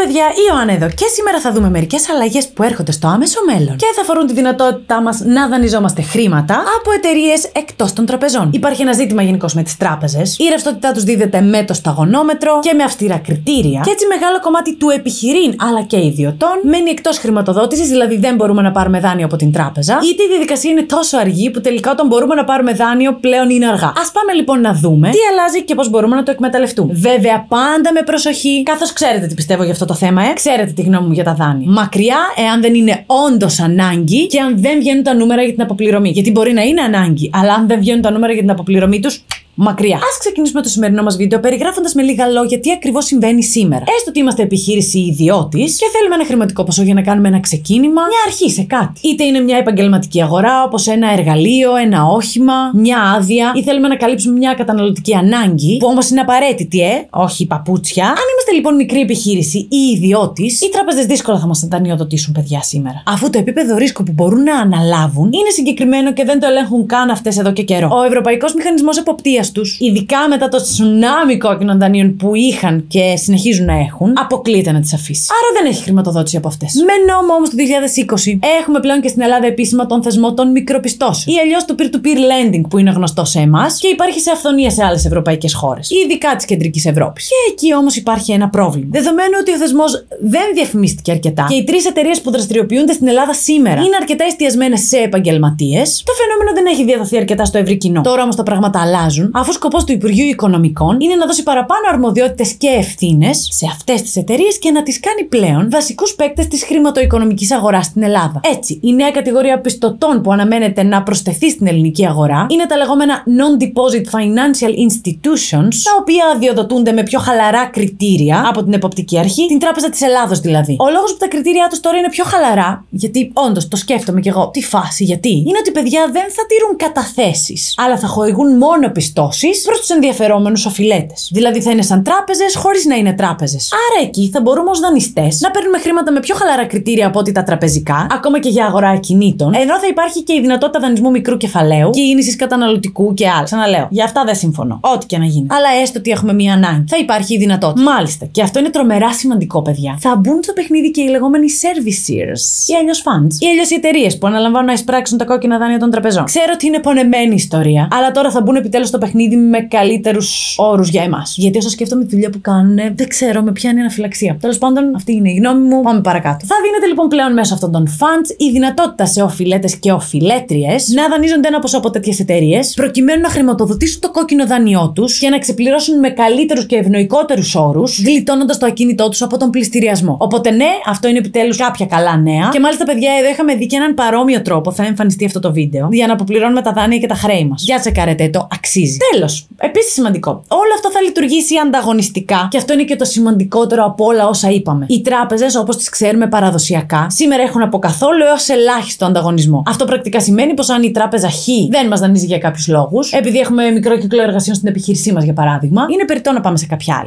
παιδιά, η Ιωάννα εδώ και σήμερα θα δούμε μερικές αλλαγές που έρχονται στο άμεσο μέλλον και θα αφορούν τη δυνατότητά μας να δανειζόμαστε χρήματα από εταιρείες εκτός των τραπεζών. Υπάρχει ένα ζήτημα γενικώς με τις τράπεζες. Η ρευστότητά τους δίδεται με το σταγονόμετρο και με αυστηρά κριτήρια και έτσι μεγάλο κομμάτι του επιχειρήν αλλά και ιδιωτών μένει εκτός χρηματοδότησης, δηλαδή δεν μπορούμε να πάρουμε δάνειο από την τράπεζα, είτε η διαδικασία είναι τόσο αργή που τελικά όταν μπορούμε να πάρουμε δάνειο πλέον είναι αργά. Α πάμε λοιπόν να δούμε τι αλλάζει και πώς μπορούμε να το εκμεταλλευτούμε. Βέβαια, πάντα με προσοχή, καθώς ξέρετε τι πιστεύω για αυτό το θέμα, ε. Ξέρετε τη γνώμη μου για τα δάνεια. Μακριά, εάν δεν είναι όντως ανάγκη και αν δεν βγαίνουν τα νούμερα για την αποπληρωμή. Γιατί μπορεί να είναι ανάγκη, αλλά αν δεν βγαίνουν τα νούμερα για την αποπληρωμή τους, μακριά. Α ξεκινήσουμε το σημερινό μας βίντεο περιγράφοντας με λίγα λόγια τι ακριβώς συμβαίνει σήμερα. Έστω ότι είμαστε επιχείρηση ιδιώτης και θέλουμε ένα χρηματικό ποσό για να κάνουμε ένα ξεκίνημα, μια αρχή σε κάτι. Είτε είναι μια επαγγελματική αγορά, όπως ένα εργαλείο, ένα όχημα, μια άδεια, ή θέλουμε να καλύψουμε μια καταναλωτική ανάγκη, που όμως είναι απαραίτητη, ε, όχι παπούτσια. Αν είμαστε λοιπόν μικρή επιχείρηση ή ιδιώτης, οι τράπεζες δύσκολα θα μας δανειοδοτήσουν παιδιά σήμερα. Αφού το επίπεδο ρίσκου που μπορούν να αναλάβουν είναι συγκεκριμένο και δεν το ελέγχουν καν αυτές εδώ και καιρό. Ο Ευρωπαϊκός Μηχανισμός Εποπτείας τους, ειδικά μετά το τσουνάμι κόκκινων δανείων που είχαν και συνεχίζουν να έχουν, αποκλείεται να τις αφήσει. Άρα δεν έχει χρηματοδότηση από αυτές. Με νόμο όμως το 2020 έχουμε πλέον και στην Ελλάδα επίσημα τον θεσμό των μικροπιστώσεων ή αλλιώς το peer-to-peer lending που είναι γνωστό σε εμάς και υπάρχει σε αυθονία σε άλλες ευρωπαϊκές χώρες, ειδικά της κεντρικής Ευρώπης. Και εκεί όμως υπάρχει ένα πρόβλημα. Δεδομένου ότι ο θεσμός δεν διαφημίστηκε αρκετά και οι τρεις εταιρείες που δραστηριοποιούνται στην Ελλάδα σήμερα είναι αρκετά εστιασμένες σε επαγγελματίες, το φαινόμενο δεν έχει διαδοθεί αρκετά στο ευρύ κοινό. Τώρα όμως τα πράγματα αλλάζουν, αφού σκοπός του Υπουργείου Οικονομικών είναι να δώσει παραπάνω αρμοδιότητες και ευθύνες σε αυτές τις εταιρείες και να τις κάνει πλέον βασικούς παίκτες της χρηματοοικονομικής αγοράς στην Ελλάδα. Έτσι, η νέα κατηγορία πιστωτών που αναμένεται να προσθεθεί στην ελληνική αγορά είναι τα λεγόμενα Non-Deposit Financial Institutions, τα οποία αδειοδοτούνται με πιο χαλαρά κριτήρια από την εποπτική αρχή, την Τράπεζα της Ελλάδος δηλαδή. Ο λόγος που τα κριτήριά τους τώρα είναι πιο χαλαρά, γιατί όντως το σκέφτομαι κι εγώ, τι φάση, γιατί, είναι ότι παιδιά δεν θα τηρούν καταθέσεις, αλλά θα χορηγούν μόνο πιστώσει προς τους ενδιαφερόμενους οφειλέτες. Δηλαδή θα είναι σαν τράπεζες χωρίς να είναι τράπεζες. Άρα εκεί θα μπορούμε ως δανειστές να παίρνουμε χρήματα με πιο χαλαρά κριτήρια από ότι τα τραπεζικά, ακόμα και για αγορά ακινήτων, ενώ θα υπάρχει και η δυνατότητα δανεισμού μικρού κεφαλαίου, κίνηση καταναλωτικού και άλλα. Ξαναλέω, για αυτά δεν συμφωνώ. Ό,τι και να γίνει. Αλλά έστω ότι έχουμε μία ανάγκη. Θα υπάρχει η δυνατότητα. Μάλιστα. Και αυτό είναι τρομερά σημαντικό, παιδιά. Θα μπουν στο παιχνίδι και οι λεγόμενοι servicers ή αλλιώς funds ή αλλιώς οι εταιρείες που αναλαμβάνουν να εισπράξουν τα κόκκινα δάνεια των τραπεζών. Ξέρω ότι είναι πονεμένη ιστορία, αλλά τώρα θα μπουν επιτέλους στο παιχνίδι με καλύτερους όρους για εμάς. Γιατί όσο σκέφτομαι τη δουλειά που κάνουν, δεν ξέρω με ποια είναι η αναφυλαξία. Τέλος πάντων, αυτή είναι η γνώμη μου. Πάμε παρακάτω. Θα δίνεται λοιπόν πλέον μέσω αυτών των funds η δυνατότητα σε οφειλέτες και οφειλέτριες να δανείζονται ένα ποσό από τέτοιες εταιρείες, προκειμένου να χρηματοδοτήσουν το κόκκινο δάνειό τους και να ξεπληρώσουν με καλύτερους και ευνοϊκότερους όρους, γλιτώνοντας το ακίνητό τους από τον πληστηριασμό. Οπότε ναι, αυτό είναι επιτέλους κάποια καλά νέα. Και μάλιστα, παιδιά, εδώ είχαμε δει και έναν παρόμοιο τρόπο, θα εμφανιστεί αυτό το βίντεο, για να αποπληρώνουμε τα δάνεια και τα χρέη μας. Για τσεκαρετε, το αξίζει. Τέλος, επίσης σημαντικό. Όλο αυτό θα λειτουργήσει ανταγωνιστικά και αυτό είναι και το σημαντικότερο από όλα όσα είπαμε. Οι τράπεζες, όπως τις ξέρουμε παραδοσιακά, σήμερα έχουν από καθόλου έως ελάχιστο ανταγωνισμό. Αυτό πρακτικά σημαίνει πως αν η τράπεζα Χ δεν μας δανείζει για κάποιους λόγους, επειδή έχουμε μικρό κύκλο εργασιών στην επιχείρησή μας για παράδειγμα, είναι περιττό να πάμε σε κάποια άλλη.